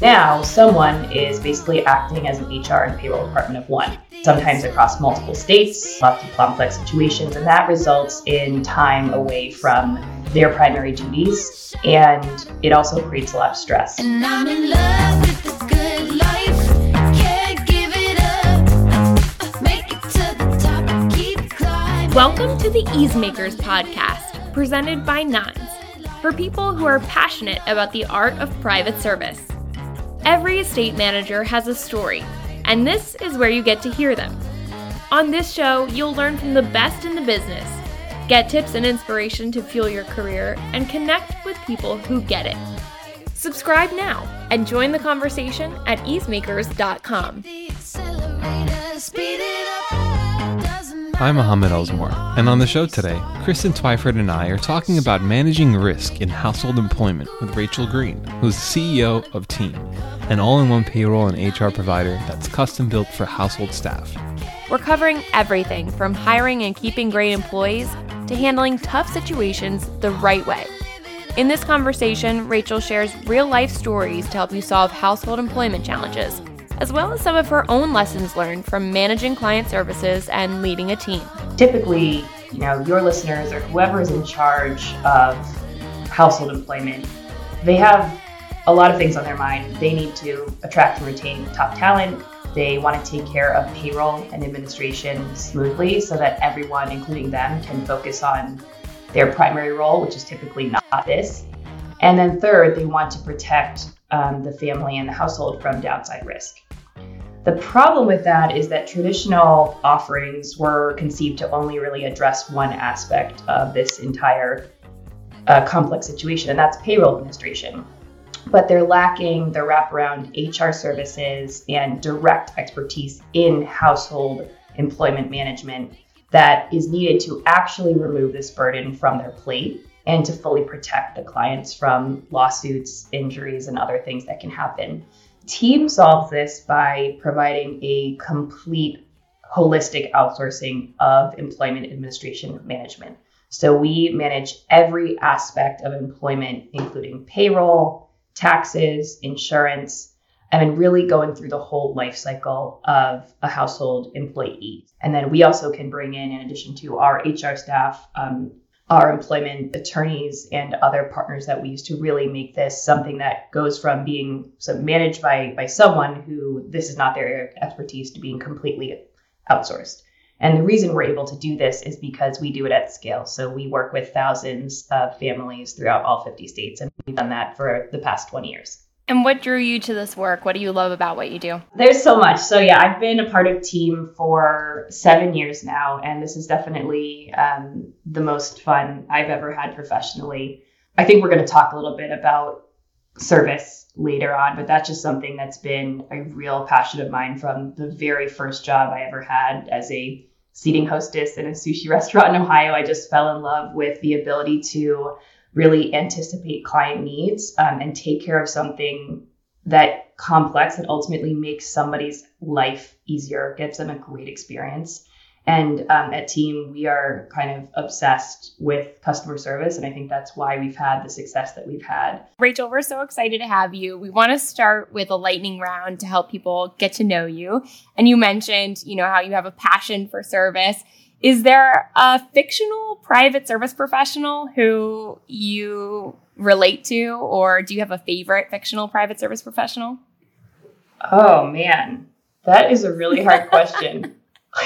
Now, someone is basically acting as an HR and payroll department of one, sometimes across multiple states, lots of complex situations, and that results in time away from their primary duties, and it also creates a lot of stress. Welcome to the Easemakers podcast, presented by Nines, for people who are passionate about the art of private service. Every estate manager has a story, and this is where you get to hear them. On this show, you'll learn from the best in the business, get tips and inspiration to fuel your career, and connect with people who get it. Subscribe now and join the conversation at easemakers.com. I'm Mohammed Elsmore, and on the show today, Kristen Twyford and I are talking about managing risk in household employment with Rachel Green, who's CEO of Team, an all in one payroll and HR provider that's custom built for household staff. We're covering everything from hiring and keeping great employees to handling tough situations the right way. In this conversation, Rachel shares real life stories to help you solve household employment challenges as well as some of her own lessons learned from managing client services and leading a team. Typically, you know, your listeners or whoever is in charge of household employment, they have a lot of things on their mind. They need to attract and retain top talent. They want to take care of payroll and administration smoothly so that everyone, including them, can focus on their primary role, which is typically not this. And then, third, they want to protect um, the family and the household from downside risk. The problem with that is that traditional offerings were conceived to only really address one aspect of this entire uh, complex situation, and that's payroll administration. But they're lacking the wraparound HR services and direct expertise in household employment management that is needed to actually remove this burden from their plate and to fully protect the clients from lawsuits, injuries, and other things that can happen. Team solves this by providing a complete holistic outsourcing of employment administration management. So we manage every aspect of employment, including payroll, taxes, insurance, and really going through the whole life cycle of a household employee. And then we also can bring in, in addition to our HR staff, um, our employment attorneys and other partners that we use to really make this something that goes from being managed by by someone who this is not their expertise to being completely outsourced. And the reason we're able to do this is because we do it at scale. So we work with thousands of families throughout all 50 states, and we've done that for the past 20 years. And what drew you to this work? What do you love about what you do? There's so much. So, yeah, I've been a part of Team for seven years now, and this is definitely um, the most fun I've ever had professionally. I think we're going to talk a little bit about service later on, but that's just something that's been a real passion of mine from the very first job I ever had as a seating hostess in a sushi restaurant in Ohio. I just fell in love with the ability to really anticipate client needs um, and take care of something that complex that ultimately makes somebody's life easier, gives them a great experience. And um, at Team, we are kind of obsessed with customer service. And I think that's why we've had the success that we've had. Rachel, we're so excited to have you. We want to start with a lightning round to help people get to know you. And you mentioned, you know, how you have a passion for service. Is there a fictional private service professional who you relate to, or do you have a favorite fictional private service professional? Oh man, that is a really hard question.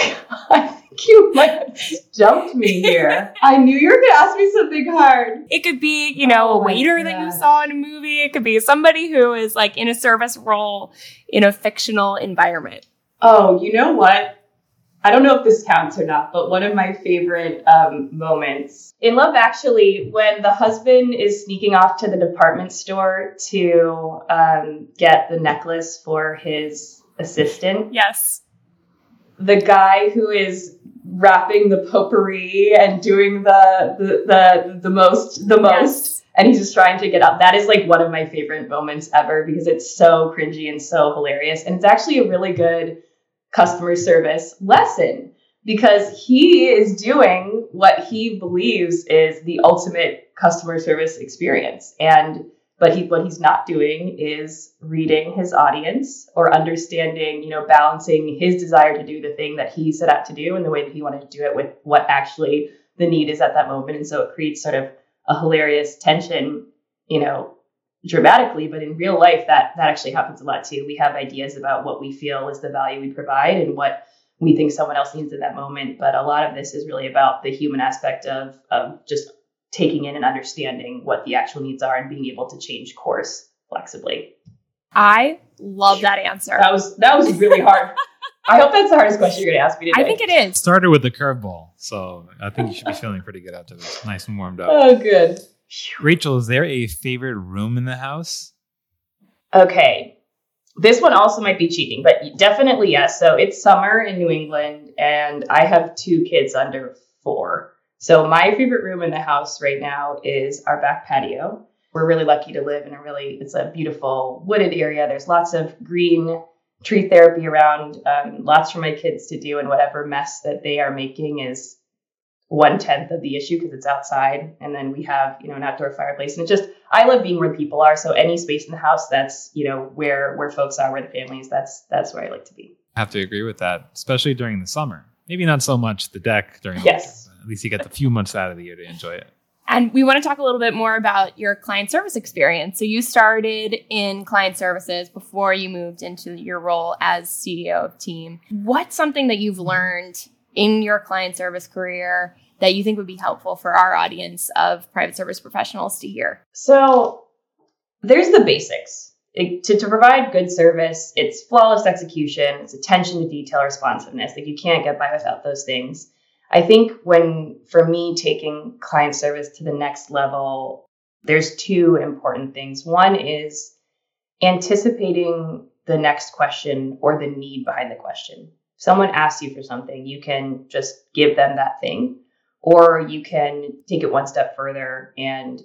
I think you might have stumped me here. I knew you were going to ask me something hard. It could be, you know, oh a waiter that you saw in a movie. It could be somebody who is like in a service role in a fictional environment. Oh, you know what? I don't know if this counts or not, but one of my favorite um, moments in Love Actually, when the husband is sneaking off to the department store to um, get the necklace for his assistant. Yes. The guy who is wrapping the potpourri and doing the the the, the most the most. Yes. And he's just trying to get up. That is like one of my favorite moments ever because it's so cringy and so hilarious. And it's actually a really good customer service lesson because he is doing what he believes is the ultimate customer service experience. And but he, what he's not doing is reading his audience or understanding, you know, balancing his desire to do the thing that he set out to do and the way that he wanted to do it with what actually the need is at that moment. And so it creates sort of a hilarious tension, you know, dramatically, but in real life that that actually happens a lot too. We have ideas about what we feel is the value we provide and what we think someone else needs in that moment. But a lot of this is really about the human aspect of of just taking in and understanding what the actual needs are and being able to change course flexibly. I love that answer. That was that was really hard. I hope that's the hardest question you're going to ask me today. I think it is. Started with the curveball, so I think you should be feeling pretty good after this. Nice and warmed up. Oh, good. Rachel, is there a favorite room in the house? Okay. This one also might be cheating, but definitely yes. So it's summer in New England, and I have two kids under four. So my favorite room in the house right now is our back patio. We're really lucky to live in a really, it's a beautiful wooded area. There's lots of green tree therapy around, um, lots for my kids to do, and whatever mess that they are making is one tenth of the issue because it's outside. And then we have, you know, an outdoor fireplace. And it's just, I love being where people are. So any space in the house that's, you know, where where folks are, where the family is, that's that's where I like to be. I have to agree with that, especially during the summer. Maybe not so much the deck during the yes. Winter, at least you get the few months out of the year to enjoy it. And we want to talk a little bit more about your client service experience. So you started in client services before you moved into your role as CEO of team. What's something that you've learned in your client service career that you think would be helpful for our audience of private service professionals to hear? So there's the basics. It, to, to provide good service, it's flawless execution, it's attention to detail, responsiveness. Like you can't get by without those things. I think when, for me, taking client service to the next level, there's two important things. One is anticipating the next question or the need behind the question. If someone asks you for something, you can just give them that thing, or you can take it one step further and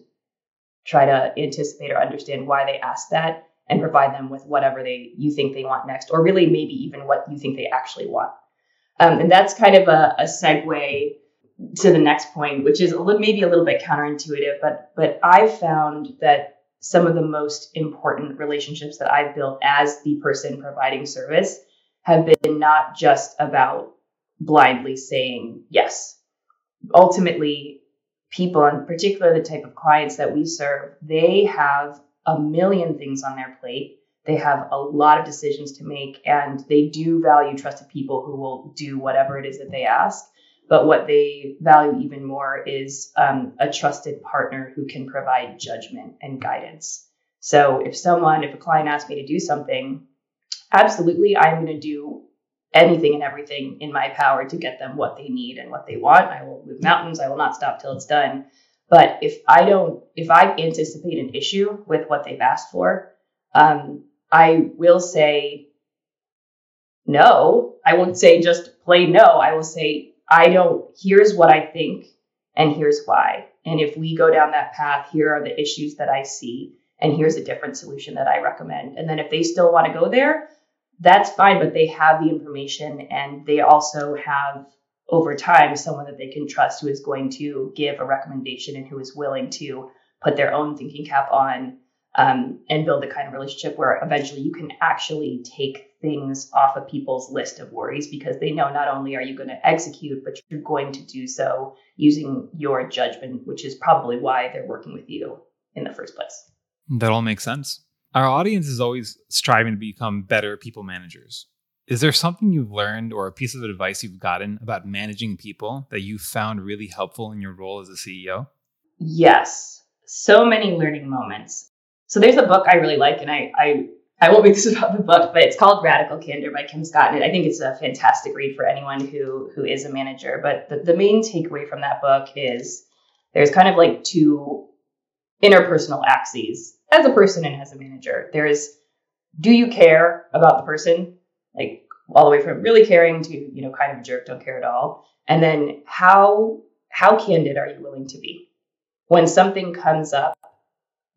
try to anticipate or understand why they asked that and provide them with whatever they you think they want next, or really maybe even what you think they actually want. Um, and that's kind of a, a segue to the next point, which is a little, maybe a little bit counterintuitive, but but I've found that some of the most important relationships that I've built as the person providing service have been not just about blindly saying yes. Ultimately, people, and particularly the type of clients that we serve, they have a million things on their plate they have a lot of decisions to make, and they do value trusted people who will do whatever it is that they ask. But what they value even more is um, a trusted partner who can provide judgment and guidance. So if someone, if a client asks me to do something, absolutely, I'm going to do anything and everything in my power to get them what they need and what they want. I will move mountains. I will not stop till it's done. But if I don't, if I anticipate an issue with what they've asked for, um, I will say no. I won't say just plain no. I will say, I don't, here's what I think and here's why. And if we go down that path, here are the issues that I see and here's a different solution that I recommend. And then if they still want to go there, that's fine, but they have the information and they also have over time someone that they can trust who is going to give a recommendation and who is willing to put their own thinking cap on um, and build the kind of relationship where eventually you can actually take things off of people's list of worries because they know not only are you going to execute, but you're going to do so using your judgment, which is probably why they're working with you in the first place. That all makes sense. Our audience is always striving to become better people managers. Is there something you've learned or a piece of advice you've gotten about managing people that you found really helpful in your role as a CEO? Yes. So many learning moments. So there's a book I really like, and I I I won't make this about the book, but it's called Radical Candor by Kim Scott, and I think it's a fantastic read for anyone who who is a manager. But the, the main takeaway from that book is there's kind of like two interpersonal axes as a person and as a manager. There's do you care about the person, like all the way from really caring to you know kind of a jerk, don't care at all, and then how how candid are you willing to be when something comes up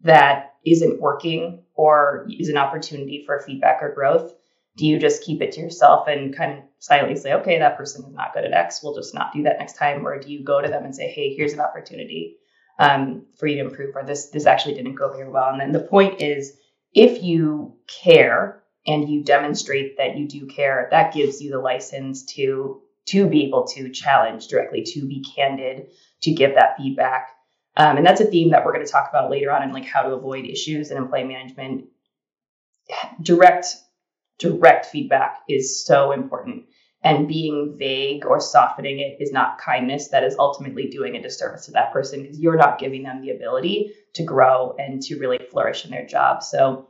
that isn't working or is an opportunity for feedback or growth? Do you just keep it to yourself and kind of silently say, okay, that person is not good at X, we'll just not do that next time? Or do you go to them and say, hey, here's an opportunity? Um, for you to improve, or this this actually didn't go very well. And then the point is, if you care and you demonstrate that you do care, that gives you the license to to be able to challenge directly, to be candid, to give that feedback. Um, and that's a theme that we're going to talk about later on in like how to avoid issues in employee management. Direct direct feedback is so important. And being vague or softening it is not kindness. That is ultimately doing a disservice to that person because you're not giving them the ability to grow and to really flourish in their job. So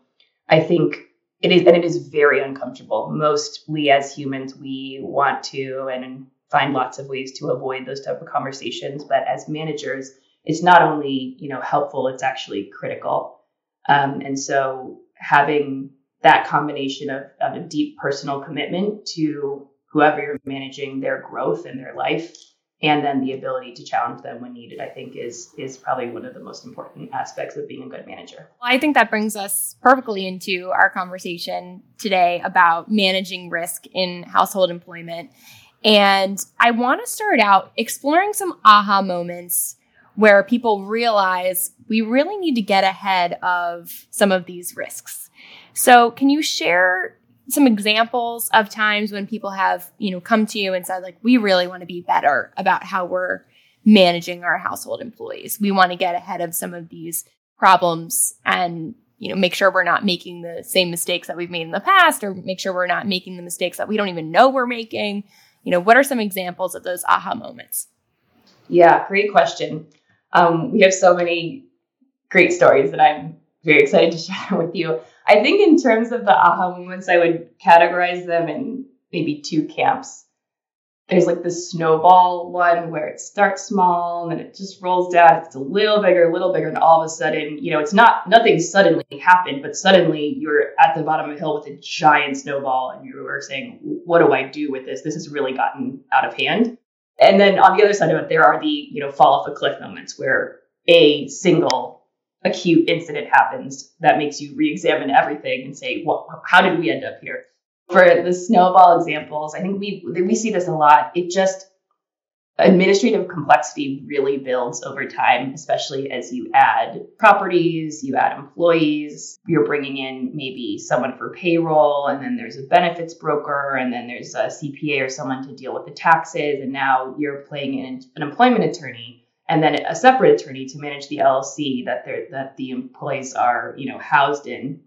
I think it is, and it is very uncomfortable. Mostly as humans, we want to and find lots of ways to avoid those type of conversations. But as managers, it's not only you know helpful; it's actually critical. Um, and so having that combination of, of a deep personal commitment to whoever you're managing their growth and their life and then the ability to challenge them when needed i think is is probably one of the most important aspects of being a good manager. Well, i think that brings us perfectly into our conversation today about managing risk in household employment. And i want to start out exploring some aha moments where people realize we really need to get ahead of some of these risks. So can you share some examples of times when people have, you know, come to you and said, like, we really want to be better about how we're managing our household employees. We want to get ahead of some of these problems and, you know, make sure we're not making the same mistakes that we've made in the past or make sure we're not making the mistakes that we don't even know we're making. You know, what are some examples of those aha moments? Yeah, great question. Um, we have so many great stories that I'm very excited to share with you. I think in terms of the aha moments, I would categorize them in maybe two camps. There's like the snowball one where it starts small and then it just rolls down. It's a little bigger, a little bigger, and all of a sudden, you know, it's not nothing suddenly happened, but suddenly you're at the bottom of a hill with a giant snowball and you are saying, What do I do with this? This has really gotten out of hand. And then on the other side of it, there are the, you know, fall off a cliff moments where a single acute incident happens that makes you re-examine everything and say, what, how did we end up here? For the snowball examples, I think we we see this a lot. It just administrative complexity really builds over time, especially as you add properties, you add employees, you're bringing in maybe someone for payroll, and then there's a benefits broker, and then there's a CPA or someone to deal with the taxes, and now you're playing in an employment attorney and then a separate attorney to manage the LLC that they're that the employees are you know housed in.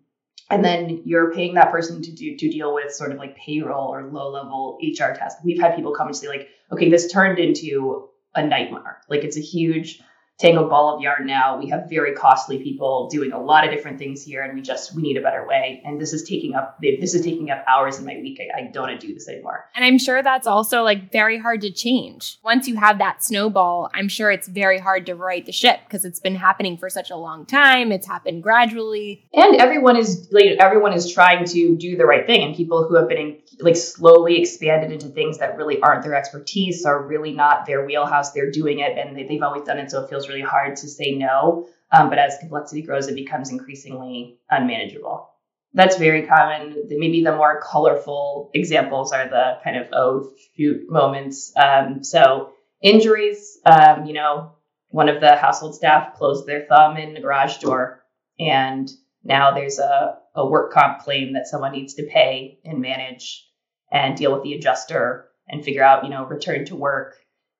And then you're paying that person to do to deal with sort of like payroll or low level HR tasks. We've had people come and say like, okay, this turned into a nightmare. Like it's a huge tangled ball of yarn now. We have very costly people doing a lot of different things here, and we just we need a better way. And this is taking up this is taking up hours in my week. I, I don't want to do this anymore. And I'm sure that's also like very hard to change. Once you have that snowball, I'm sure it's very hard to right the ship because it's been happening for such a long time. It's happened gradually, and everyone is like everyone is trying to do the right thing. And people who have been in, like slowly expanded into things that really aren't their expertise are really not their wheelhouse. They're doing it, and they, they've always done it, so it feels really hard to say no. Um, but as complexity grows, it becomes increasingly unmanageable. That's very common. Maybe the more colorful examples are the kind of oh shoot moments. Um, so injuries, um, you know, one of the household staff closed their thumb in the garage door, and now there's a, a work comp claim that someone needs to pay and manage and deal with the adjuster and figure out, you know, return to work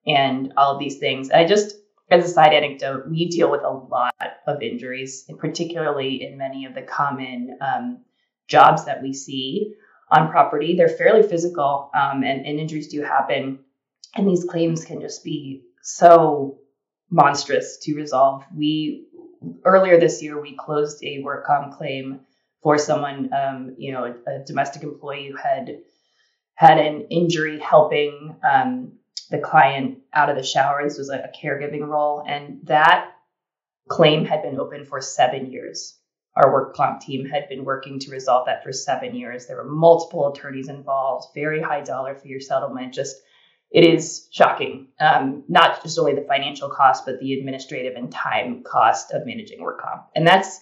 and all of these things. I just as a side anecdote, we deal with a lot of injuries, particularly in many of the common um, jobs that we see on property. They're fairly physical, um, and, and injuries do happen. And these claims can just be so monstrous to resolve. We earlier this year we closed a work comp claim for someone, um, you know, a, a, domestic employee who had had an injury helping um, the client out of the shower. This was a, a caregiving role. And that claim had been open for seven years. Our work comp team had been working to resolve that for seven years. There were multiple attorneys involved, very high dollar for your settlement. Just it is shocking. Um, not just only the financial cost, but the administrative and time cost of managing work comp. And that's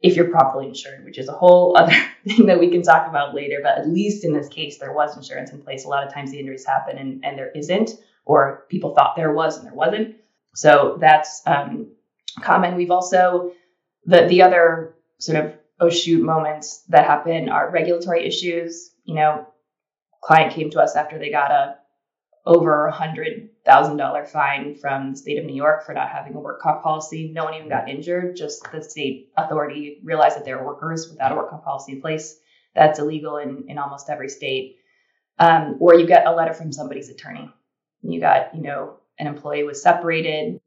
if you're properly insured, which is a whole other thing that we can talk about later. But at least in this case, there was insurance in place. A lot of times the injuries happen and, and there isn't, or people thought there was and there wasn't. So that's um, common. We've also the the other sort of oh shoot moments that happen are regulatory issues. You know, client came to us after they got a over a hundred thousand dollar fine from the state of New York for not having a work comp policy. No one even got injured. Just the state authority realized that there are workers without a work comp policy in place. That's illegal in, in almost every state. Um, or you get a letter from somebody's attorney. You got, you know, an employee was separated.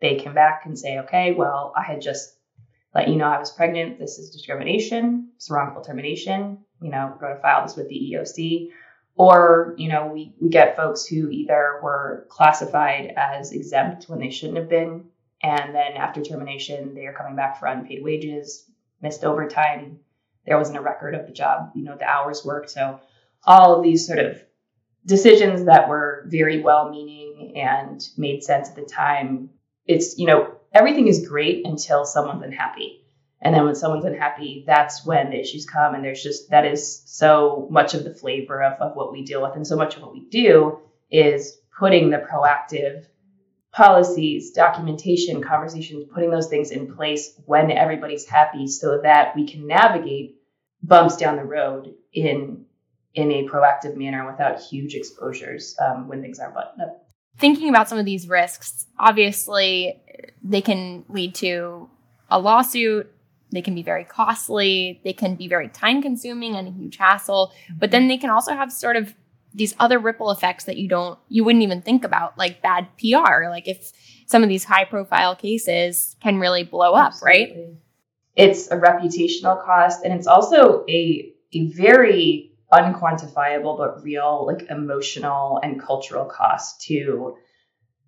They came back and say, okay, well, I had just let you know I was pregnant. This is discrimination. It's wrongful termination. You know, go to file this with the EOC. Or, you know, we, we get folks who either were classified as exempt when they shouldn't have been. And then after termination, they are coming back for unpaid wages, missed overtime. There wasn't a record of the job, you know, the hours worked. So all of these sort of decisions that were very well meaning and made sense at the time. It's, you know, everything is great until someone's unhappy. And then when someone's unhappy, that's when the issues come. And there's just, that is so much of the flavor of, of what we deal with. And so much of what we do is putting the proactive policies, documentation, conversations, putting those things in place when everybody's happy so that we can navigate bumps down the road in in a proactive manner without huge exposures um, when things aren't buttoned up. Thinking about some of these risks, obviously, they can lead to a lawsuit. They can be very costly. They can be very time consuming and a huge hassle. But then they can also have sort of these other ripple effects that you don't, you wouldn't even think about, like bad PR. Like if some of these high profile cases can really blow up, Absolutely. right? It's a reputational cost and it's also a, a very unquantifiable but real like emotional and cultural cost to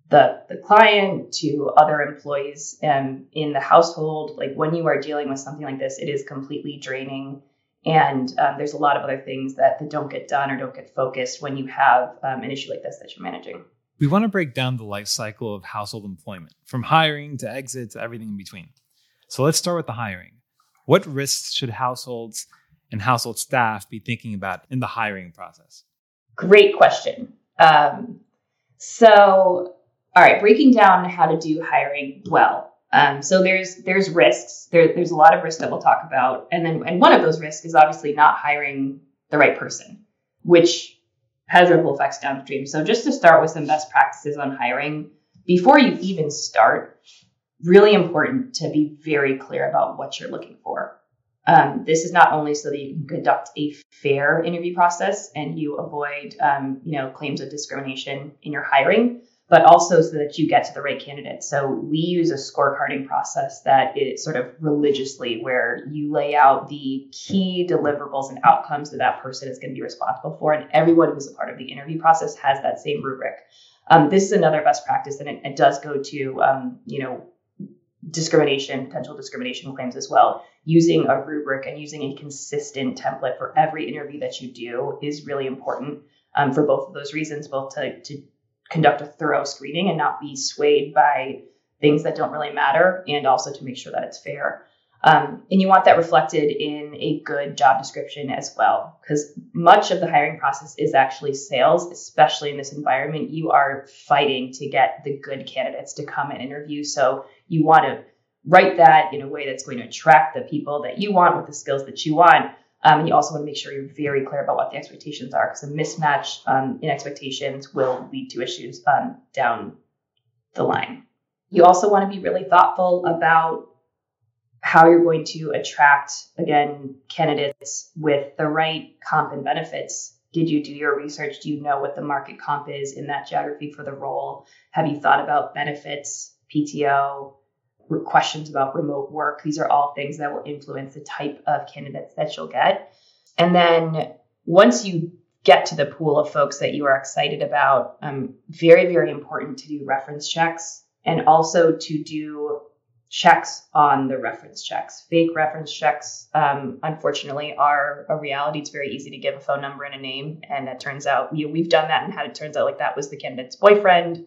the the client to other employees and in the household like when you are dealing with something like this it is completely draining and um, there's a lot of other things that, that don't get done or don't get focused when you have um, an issue like this that you're managing we want to break down the life cycle of household employment from hiring to exit to everything in between so let's start with the hiring what risks should households and household staff be thinking about in the hiring process? Great question. Um, so, all right, breaking down how to do hiring well. Um, so there's there's risks. There, there's a lot of risks that we'll talk about, and then and one of those risks is obviously not hiring the right person, which has ripple effects downstream. So just to start with some best practices on hiring before you even start, really important to be very clear about what you're looking for. Um, this is not only so that you can conduct a fair interview process and you avoid, um, you know, claims of discrimination in your hiring, but also so that you get to the right candidate. So we use a scorecarding process that is sort of religiously where you lay out the key deliverables and outcomes that that person is going to be responsible for, and everyone who's a part of the interview process has that same rubric. Um, this is another best practice, and it, it does go to, um, you know, discrimination, potential discrimination claims as well. Using a rubric and using a consistent template for every interview that you do is really important um, for both of those reasons, both to, to conduct a thorough screening and not be swayed by things that don't really matter, and also to make sure that it's fair. Um, and you want that reflected in a good job description as well, because much of the hiring process is actually sales, especially in this environment. You are fighting to get the good candidates to come and interview. So you want to write that in a way that's going to attract the people that you want with the skills that you want. Um, and you also want to make sure you're very clear about what the expectations are, because a mismatch um, in expectations will lead to issues um, down the line. You also want to be really thoughtful about how you're going to attract, again, candidates with the right comp and benefits. Did you do your research? Do you know what the market comp is in that geography for the role? Have you thought about benefits, PTO, questions about remote work? These are all things that will influence the type of candidates that you'll get. And then once you get to the pool of folks that you are excited about, um, very, very important to do reference checks and also to do checks on the reference checks. Fake reference checks, um, unfortunately, are a reality. It's very easy to give a phone number and a name, and it turns out we, we've done that and had it turns out like that was the candidate's boyfriend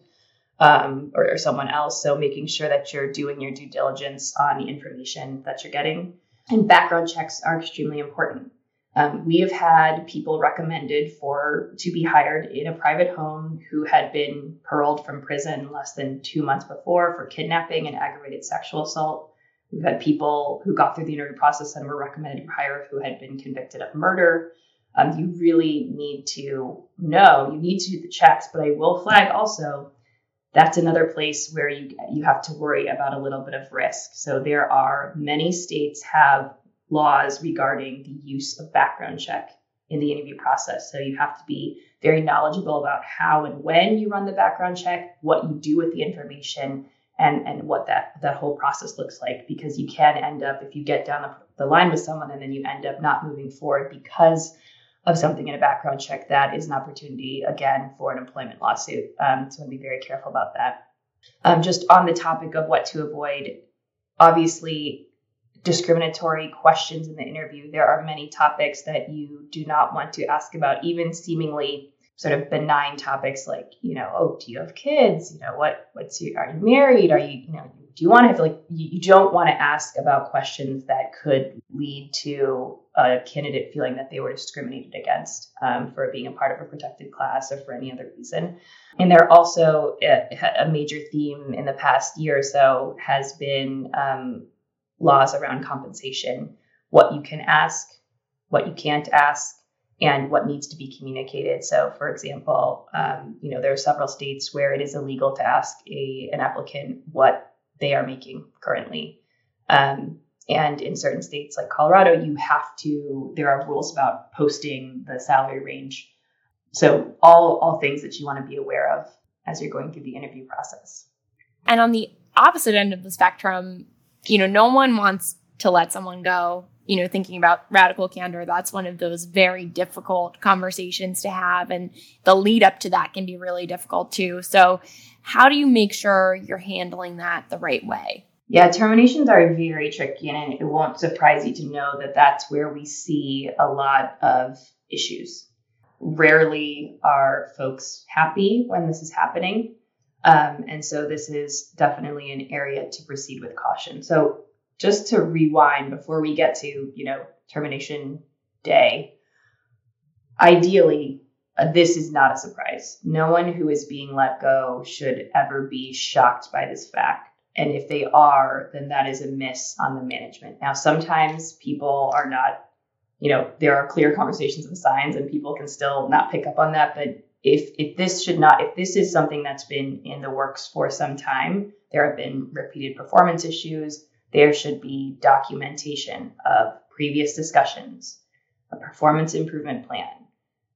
um, or, or someone else. So making sure that you're doing your due diligence on the information that you're getting. And background checks are extremely important. Um, we have had people recommended for to be hired in a private home who had been paroled from prison less than two months before for kidnapping and aggravated sexual assault. We've had people who got through the interview process and were recommended for hire who had been convicted of murder. Um, you really need to know, you need to do the checks, but I will flag also that's another place where you you have to worry about a little bit of risk. So there are many states have laws regarding the use of background check in the interview process. So you have to be very knowledgeable about how and when you run the background check, what you do with the information, and and what that that whole process looks like because you can end up if you get down the, the line with someone and then you end up not moving forward because of something in a background check that is an opportunity again for an employment lawsuit um, so i to be very careful about that um, just on the topic of what to avoid obviously discriminatory questions in the interview there are many topics that you do not want to ask about even seemingly sort of benign topics like, you know, oh, do you have kids? You know, what what's your are you married? Are you, you know, do you want to have like you, don't want to ask about questions that could lead to a candidate feeling that they were discriminated against um, for being a part of a protected class or for any other reason. And there also a, a major theme in the past year or so has been um, laws around compensation, what you can ask, what you can't ask, and what needs to be communicated. So, for example, um, you know there are several states where it is illegal to ask a an applicant what they are making currently, um, and in certain states like Colorado, you have to. There are rules about posting the salary range. So, all all things that you want to be aware of as you're going through the interview process. And on the opposite end of the spectrum, you know, no one wants to let someone go you know, thinking about radical candor, that's one of those very difficult conversations to have. And the lead up to that can be really difficult too. So, how do you make sure you're handling that the right way? Yeah, terminations are very tricky, and it won't surprise you to know that that's where we see a lot of issues. Rarely are folks happy when this is happening. Um, and so, this is definitely an area to proceed with caution. So, just to rewind before we get to, you know, termination day, ideally, uh, this is not a surprise. No one who is being let go should ever be shocked by this fact. And if they are, then that is a miss on the management. Now, sometimes people are not, you know, there are clear conversations and signs, and people can still not pick up on that. But if if this should not, if this is something that's been in the works for some time, there have been repeated performance issues there should be documentation of previous discussions, a performance improvement plan,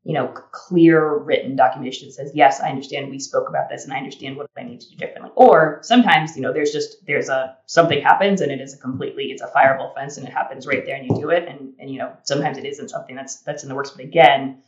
you know, clear written documentation that says, yes, I understand we spoke about this and I understand what I need to do differently. Or sometimes, you know, there's just there's a something happens and it is a completely it's a fireable offense and it happens right there and you do it. And and you know, sometimes it isn't something that's that's in the works. But again,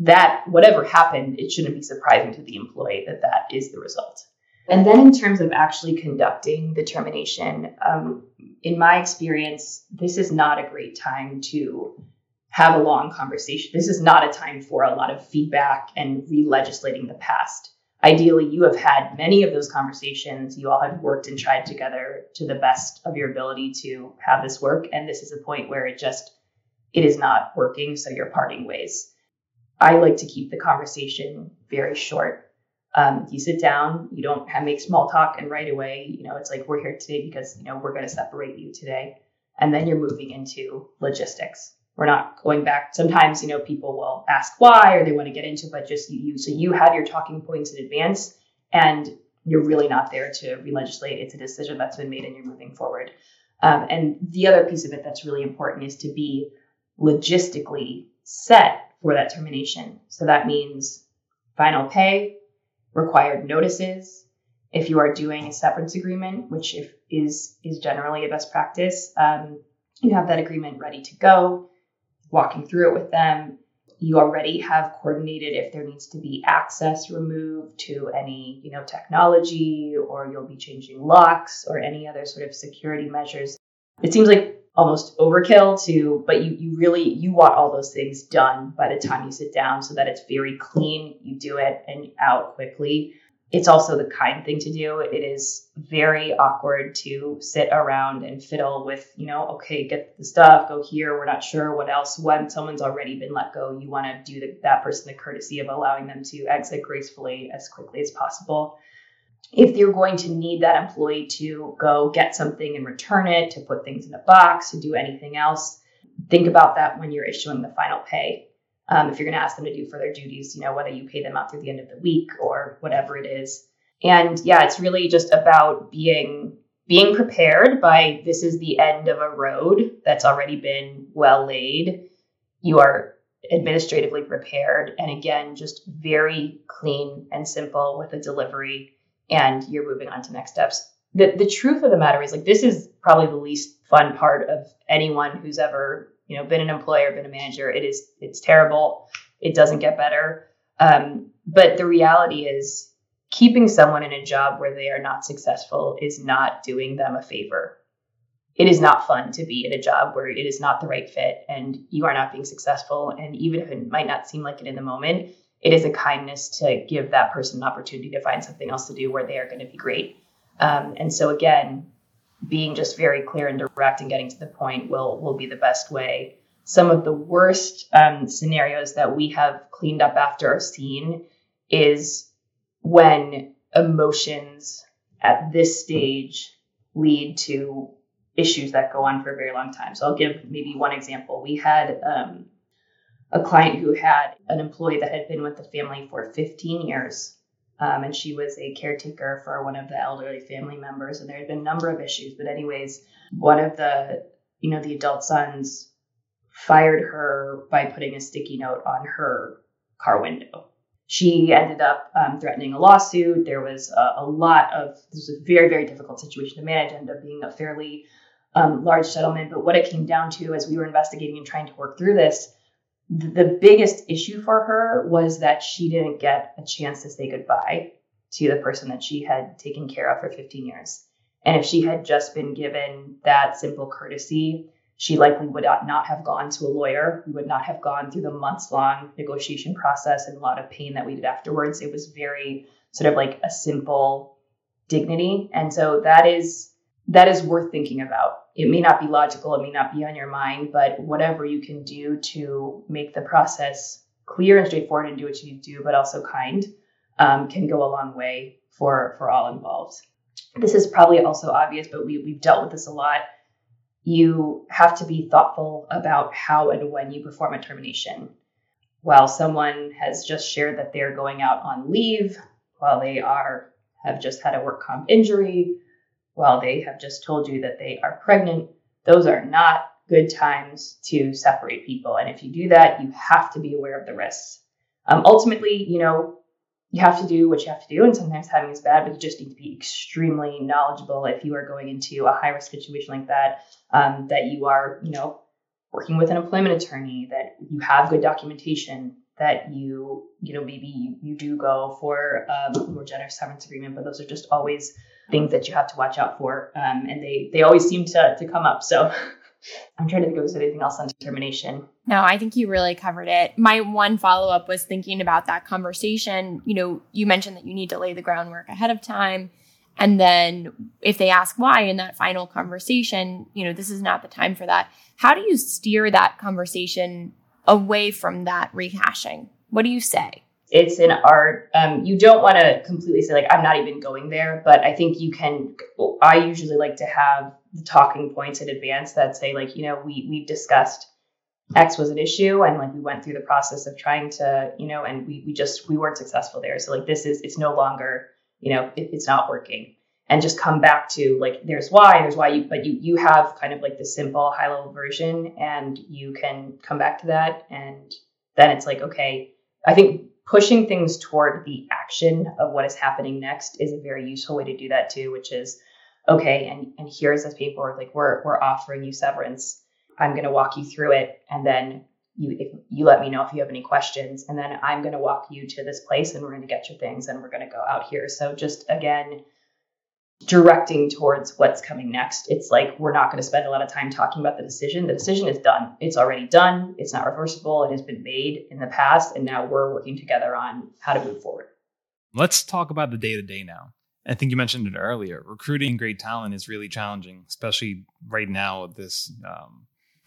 that whatever happened, it shouldn't be surprising to the employee that that is the result. And then in terms of actually conducting the termination, um, in my experience, this is not a great time to have a long conversation. This is not a time for a lot of feedback and re-legislating the past. Ideally, you have had many of those conversations. You all have worked and tried together to the best of your ability to have this work. And this is a point where it just, it is not working. So you're parting ways. I like to keep the conversation very short um, you sit down, you don't have make small talk, and right away, you know, it's like we're here today because you know we're going to separate you today, and then you're moving into logistics. We're not going back. Sometimes, you know, people will ask why or they want to get into, but just you, so you have your talking points in advance, and you're really not there to re-legislate. It's a decision that's been made, and you're moving forward. Um, and the other piece of it that's really important is to be logistically set for that termination. So that means final pay, required notices. If you are doing a severance agreement, which if, is is generally a best practice, um, you have that agreement ready to go. Walking through it with them, you already have coordinated if there needs to be access removed to any you know technology, or you'll be changing locks or any other sort of security measures. It seems like almost overkill to but you you really you want all those things done by the time you sit down so that it's very clean you do it and out quickly it's also the kind thing to do. It is very awkward to sit around and fiddle with, you know, okay, get the stuff, go here, we're not sure what else. When someone's already been let go, you want to do the, that person the courtesy of allowing them to exit gracefully as quickly as possible. If you're going to need that employee to go get something and return it, to put things in a box, to do anything else, think about that when you're issuing the final pay um, if you're going to ask them to do further duties, you know, whether you pay them out through the end of the week or whatever it is. And yeah, it's really just about being being prepared by this is the end of a road that's already been well laid. You are administratively prepared and again just very clean and simple with the delivery and you're moving on to next steps. The the truth of the matter is like this is probably the least fun part of anyone who's ever you know been an employer been a manager. It is it's terrible. It doesn't get better. Um, but the reality is keeping someone in a job where they are not successful is not doing them a favor. It is not fun to be in a job where it is not the right fit and you are not being successful and even if it might not seem like it in the moment it is a kindness to give that person an opportunity to find something else to do where they are going to be great um, and so again being just very clear and direct and getting to the point will will be the best way. Some of the worst um, scenarios that we have cleaned up after our scene is when emotions at this stage lead to issues that go on for a very long time. So I'll give maybe one example. We had um, a client who had an employee that had been with the family for 15 years um, and she was a caretaker for one of the elderly family members. And there had been a number of issues, but anyways, one of the you know the adult sons fired her by putting a sticky note on her car window. She ended up um, threatening a lawsuit. There was a, a, lot of this was a very very difficult situation to manage. Ended up being a fairly um, large settlement. But what it came down to as we were investigating and trying to work through this the biggest issue for her was that she didn't get a chance to say goodbye to the person that she had taken care of for 15 years. And if she had just been given that simple courtesy, she likely would not have gone to a lawyer. We would not have gone through the months long negotiation process and a lot of pain that we did afterwards. It was very sort of like a simple dignity. And so that is that is worth thinking about. It may not be logical, it may not be on your mind, but whatever you can do to make the process clear and straightforward and do what you need to do, but also kind, um, can go a long way for for all involved. This is probably also obvious, but we, we've dealt with this a lot. You have to be thoughtful about how and when you perform a termination. While someone has just shared that they're going out on leave, while they are have just had a work comp injury, while they have just told you that they are pregnant, those are not good times to separate people. And if you do that, you have to be aware of the risks. Um, ultimately, you know, you have to do what you have to do, and sometimes having is bad, but you just need to be extremely knowledgeable if you are going into a high risk situation like that. Um, that you are, you know, working with an employment attorney, that you have good documentation, that you, you know, maybe you, you do go for um, a more generous severance agreement, but those are just always things that you have to watch out for. Um, and they they always seem to to come up. So I'm trying to think there's anything else on termination. No, I think you really covered it. My one follow up was thinking about that conversation. You know, you mentioned that you need to lay the groundwork ahead of time. And then if they ask why in that final conversation, you know, this is not the time for that. How do you steer that conversation away from that rehashing? What do you say? It's an art. Um, you don't want to completely say like I'm not even going there, but I think you can. I usually like to have the talking points in advance that say like you know we we've discussed X was an issue and like we went through the process of trying to you know and we we just we weren't successful there. So like this is it's no longer you know it, it's not working and just come back to like there's why there's why you but you you have kind of like the simple high level version and you can come back to that and then it's like okay I think pushing things toward the action of what is happening next is a very useful way to do that too, which is okay, and, and here's this paperwork, like we're we're offering you severance. I'm gonna walk you through it and then you if you let me know if you have any questions and then I'm gonna walk you to this place and we're gonna get your things and we're gonna go out here. So just again directing towards what's coming next. It's like we're not going to spend a lot of time talking about the decision. The decision is done. It's already done. It's not reversible. It has been made in the past, and now we're working together on how to move forward. Let's talk about the day to day now. I think you mentioned it earlier. Recruiting great talent is really challenging, especially right now with this um,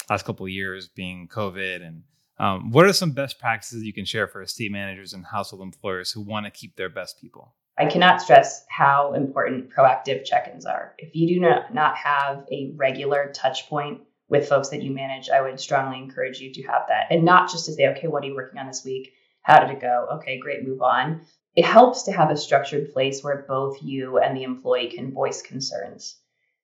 last couple of years being COVID. And um, what are some best practices you can share for estate managers and household employers who want to keep their best people? I cannot stress how important proactive check-ins are. If you do not, not have a regular touch point with folks that you manage, I would strongly encourage you to have that. And not just to say, okay, what are you working on this week? How did it go? Okay, great, move on. It helps to have a structured place where both you and the employee can voice concerns.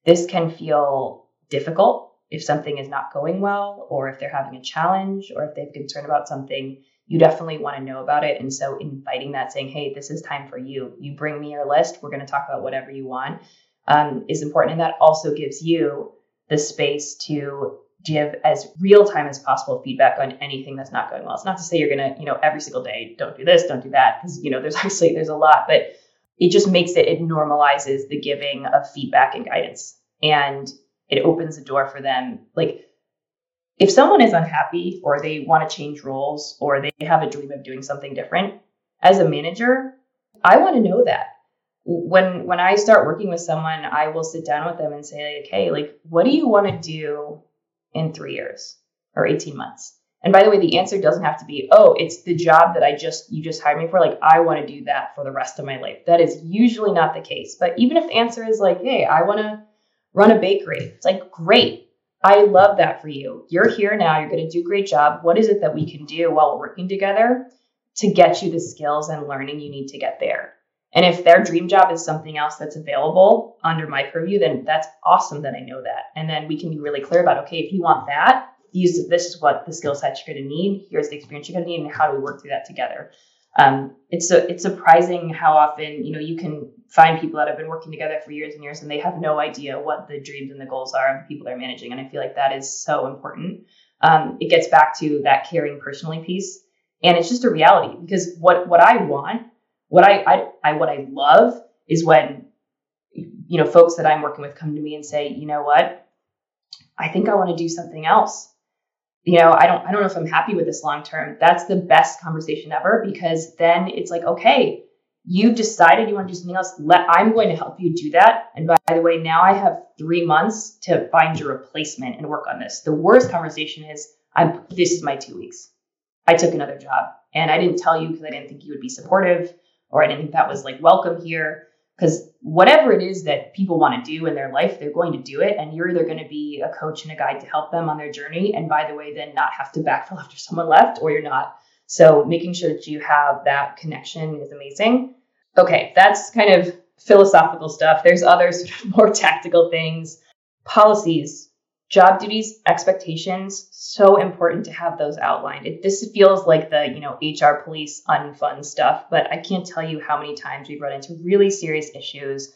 This can feel difficult if something is not going well, or if they're having a challenge, or if they have concern about something you definitely want to know about it. And so inviting that, saying, hey, this is time for you. You bring me your list. We're going to talk about whatever you want um, is important. And that also gives you the space to give as real time as possible feedback on anything that's not going well. It's not to say you're going to, you know, every single day, don't do this, don't do that, because, you know, there's obviously, there's a lot, but it just makes it, it normalizes the giving of feedback and guidance. And it opens the door for them. Like if someone is unhappy or they want to change roles or they have a dream of doing something different, as a manager, I want to know that. When when I start working with someone, I will sit down with them and say, okay, like, what do you want to do in three years or 18 months? And by the way, the answer doesn't have to be, oh, it's the job that I just you just hired me for. Like, I want to do that for the rest of my life. That is usually not the case. But even if the answer is like, hey, I want to run a bakery, it's like, great I love that for you. You're here now. You're going to do a great job. What is it that we can do while working together to get you the skills and learning you need to get there? And if their dream job is something else that's available under my purview, then that's awesome that I know that. And then we can be really clear about okay, if you want that, these this is what the skill sets you're going to need. Here's the experience you're going to need, and how do we work through that together? Um, it's a, it's surprising how often you know you can find people that have been working together for years and years and they have no idea what the dreams and the goals are of the people they're managing. And i feel like that is so important. Um, it gets back to that caring personally piece. And it's just a reality because what what i want what I, I, I what i love is when you know folks that i'm working with come to me and say you know what? I think i want to do something else you know, I don't I don't know if I'm happy with this long term. That's the best conversation ever because then it's like, okay, you've decided you want to do something else. Let I'm going to help you do that. And by the way, now I have three months to find your replacement and work on this. The worst conversation is I'm this is my two weeks. I took another job and I didn't tell you because I didn't think you would be supportive or I didn't think that was like welcome here because whatever it is that people want to do in their life they're going to do it and you're either going to be a coach and a guide to help them on their journey and by the way then not have to backfill after someone left or you're not. So making sure that you have that connection is amazing. Okay that's kind of philosophical stuff. There's other sort of more tactical things. Policies job duties expectations so important to have those outlined. It, this feels like the you know hr police unfun stuff but i can't tell you how many times we've run into really serious issues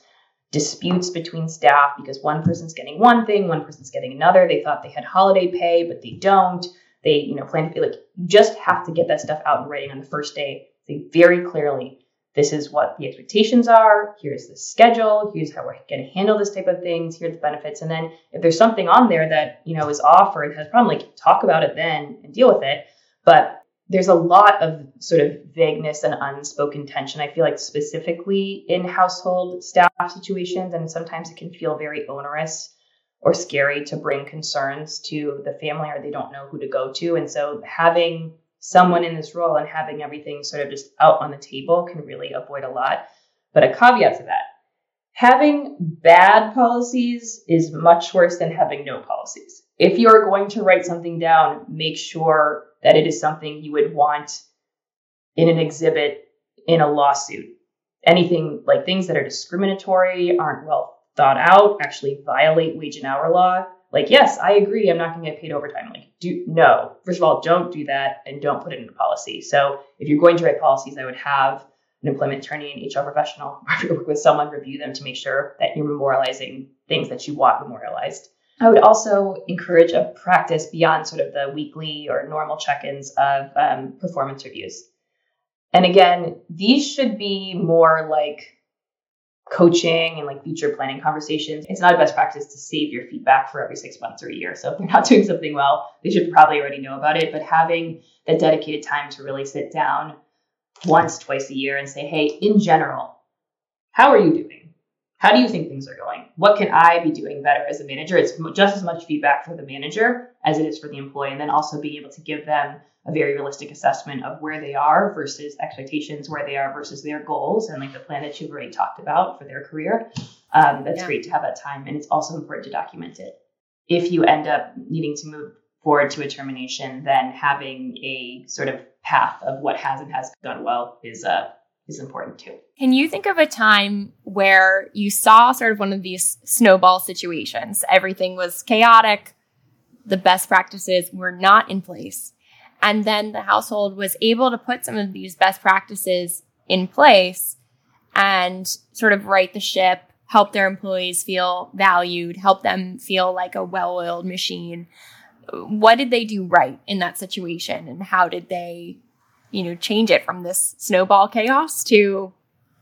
disputes between staff because one person's getting one thing one person's getting another. They thought they had holiday pay but they don't. They you know plan to be like you just have to get that stuff out in writing on the first day. Say very clearly this is what the expectations are. Here's the schedule. Here's how we're going to handle this type of things. Here's the benefits. And then if there's something on there that, you know, is off or has a problem, like talk about it then and deal with it. But there's a lot of sort of vagueness and unspoken tension. I feel like specifically in household staff situations, and sometimes it can feel very onerous or scary to bring concerns to the family or they don't know who to go to. And so having someone in this role and having everything sort of just out on the table can really avoid a lot. But a caveat to that having bad policies is much worse than having no policies. If you're going to write something down, make sure that it is something you would want in an exhibit in a lawsuit. Anything like things that are discriminatory, aren't well thought out, actually violate wage and hour law, like, yes, I agree, I'm not going to get paid overtime. Like, do no. First of all, don't do that and don't put it into policy. So if you're going to write policies, I would have an employment attorney and HR professional or work with someone review them to make sure that you're memorializing things that you want memorialized. I would also encourage a practice beyond sort of the weekly or normal check-ins of um, performance reviews. And again, these should be more like coaching and like future planning conversations. It's not a best practice to save your feedback for every six months or a year. So if they're not doing something well, they should probably already know about it. But having that dedicated time to really sit down, once, twice a year and say, hey, in general, how are you doing? How do you think things are going? What can I be doing better as a manager? It's just as much feedback for the manager as it is for the employee. And then also being able to give them a very realistic assessment of where they are versus expectations, where they are versus their goals, and like the plan that you've already talked about for their career. Um, that's yeah. great to have that time. And it's also important to document it. If you end up needing to move forward to a termination, then having a sort of path of what has and has gone well is uh, is important too. Can you think of a time where you saw sort of one of these snowball situations? Everything was chaotic, the best practices were not in place. And then the household was able to put some of these best practices in place and sort of right the ship, help their employees feel valued, help them feel like a well oiled machine. What did they do right in that situation? And how did they you know, change it from this snowball chaos to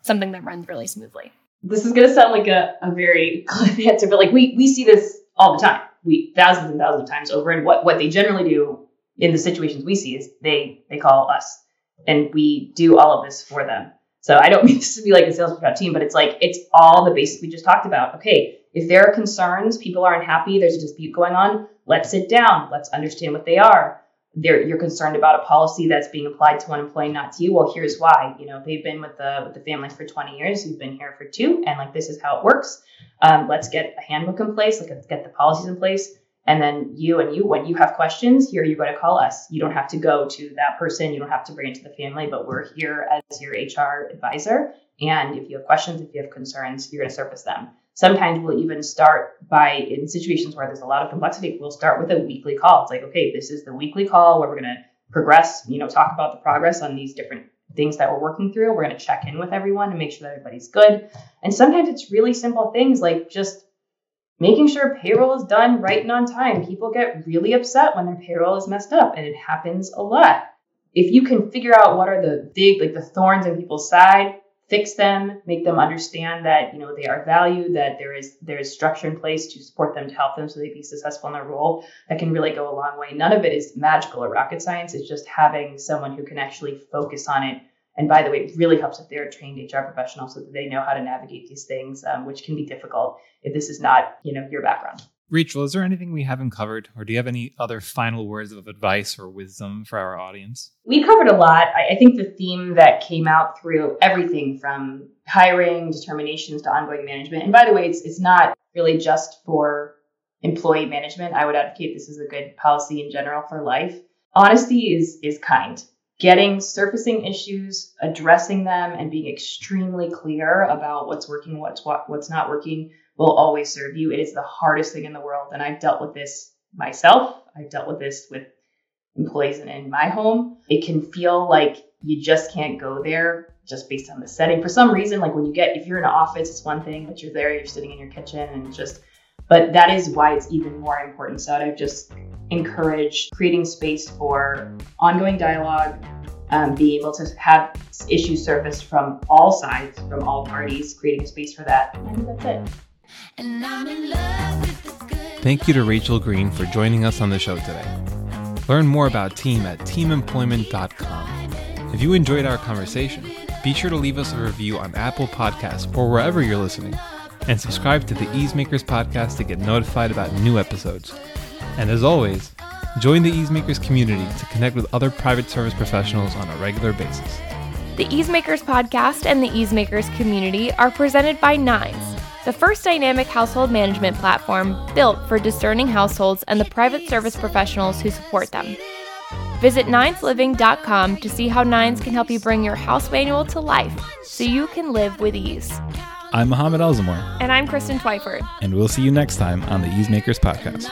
something that runs really smoothly. This is going to sound like a, a very cliff answer, but like we, we see this all the time. We thousands and thousands of times over. And what, what they generally do in the situations we see is they, they call us and we do all of this for them. So I don't mean this to be like a sales team, but it's like, it's all the basics we just talked about. Okay. If there are concerns, people are unhappy, there's a dispute going on, let's sit down. Let's understand what they are you're concerned about a policy that's being applied to one employee, not to you. Well, here's why. You know, they've been with the with the family for 20 years. You've been here for two, and like this is how it works. Um, let's get a handbook in place. Let's get the policies in place. And then you and you, when you have questions, here you're going to call us. You don't have to go to that person. You don't have to bring it to the family, but we're here as your HR advisor. And if you have questions, if you have concerns, you're going to surface them. Sometimes we'll even start by, in situations where there's a lot of complexity, we'll start with a weekly call. It's like, okay, this is the weekly call where we're going to progress, you know, talk about the progress on these different things that we're working through. We're going to check in with everyone and make sure that everybody's good. And sometimes it's really simple things like just making sure payroll is done right and on time. People get really upset when their payroll is messed up, and it happens a lot. If you can figure out what are the big, like the thorns in people's side, fix them, make them understand that you know they are valued, that there is there is structure in place to support them to help them so they be successful in their role. That can really go a long way. None of it is magical or rocket science. It's just having someone who can actually focus on it. And by the way, it really helps if they're a trained HR professional so that they know how to navigate these things, um, which can be difficult if this is not you know your background. Rachel, is there anything we haven't covered, or do you have any other final words of advice or wisdom for our audience? We covered a lot. I, think the theme that came out through everything from hiring, determinations to ongoing management. And by the way, it's it's not really just for employee management. I would advocate this is a good policy in general for life. Honesty is is kind. Getting surfacing issues, addressing them, and being extremely clear about what's working, what's what, what's not working will always serve you. It is the hardest thing in the world. And I've dealt with this myself. I've dealt with this with employees in, in my home. It can feel like you just can't go there just based on the setting. For some reason, like when you get, if you're in an office, it's one thing, but you're there, you're sitting in your kitchen and just, but that is why it's even more important. So I've just encouraged creating space for ongoing dialogue, um, being able to have issues surface from all sides, from all parties, creating a space for that. And that's it. Thank you to Rachel Green for joining us on the show today. Learn more about Team at teamemployment.com. If you enjoyed our conversation, be sure to leave us a review on Apple Podcasts or wherever you're listening, and subscribe to the Easemakers podcast to get notified about new episodes. And as always, join the Easemakers community to connect with other private service professionals on a regular basis. The Easemakers podcast and the Easemakers community are presented by Nines the first dynamic household management platform built for discerning households and the private service professionals who support them. Visit ninesliving.com to see how Nines can help you bring your house manual to life so you can live with ease. I'm Mohammed Elzamor. And I'm Kristen Twyford. And we'll see you next time on the Easemakers Podcast.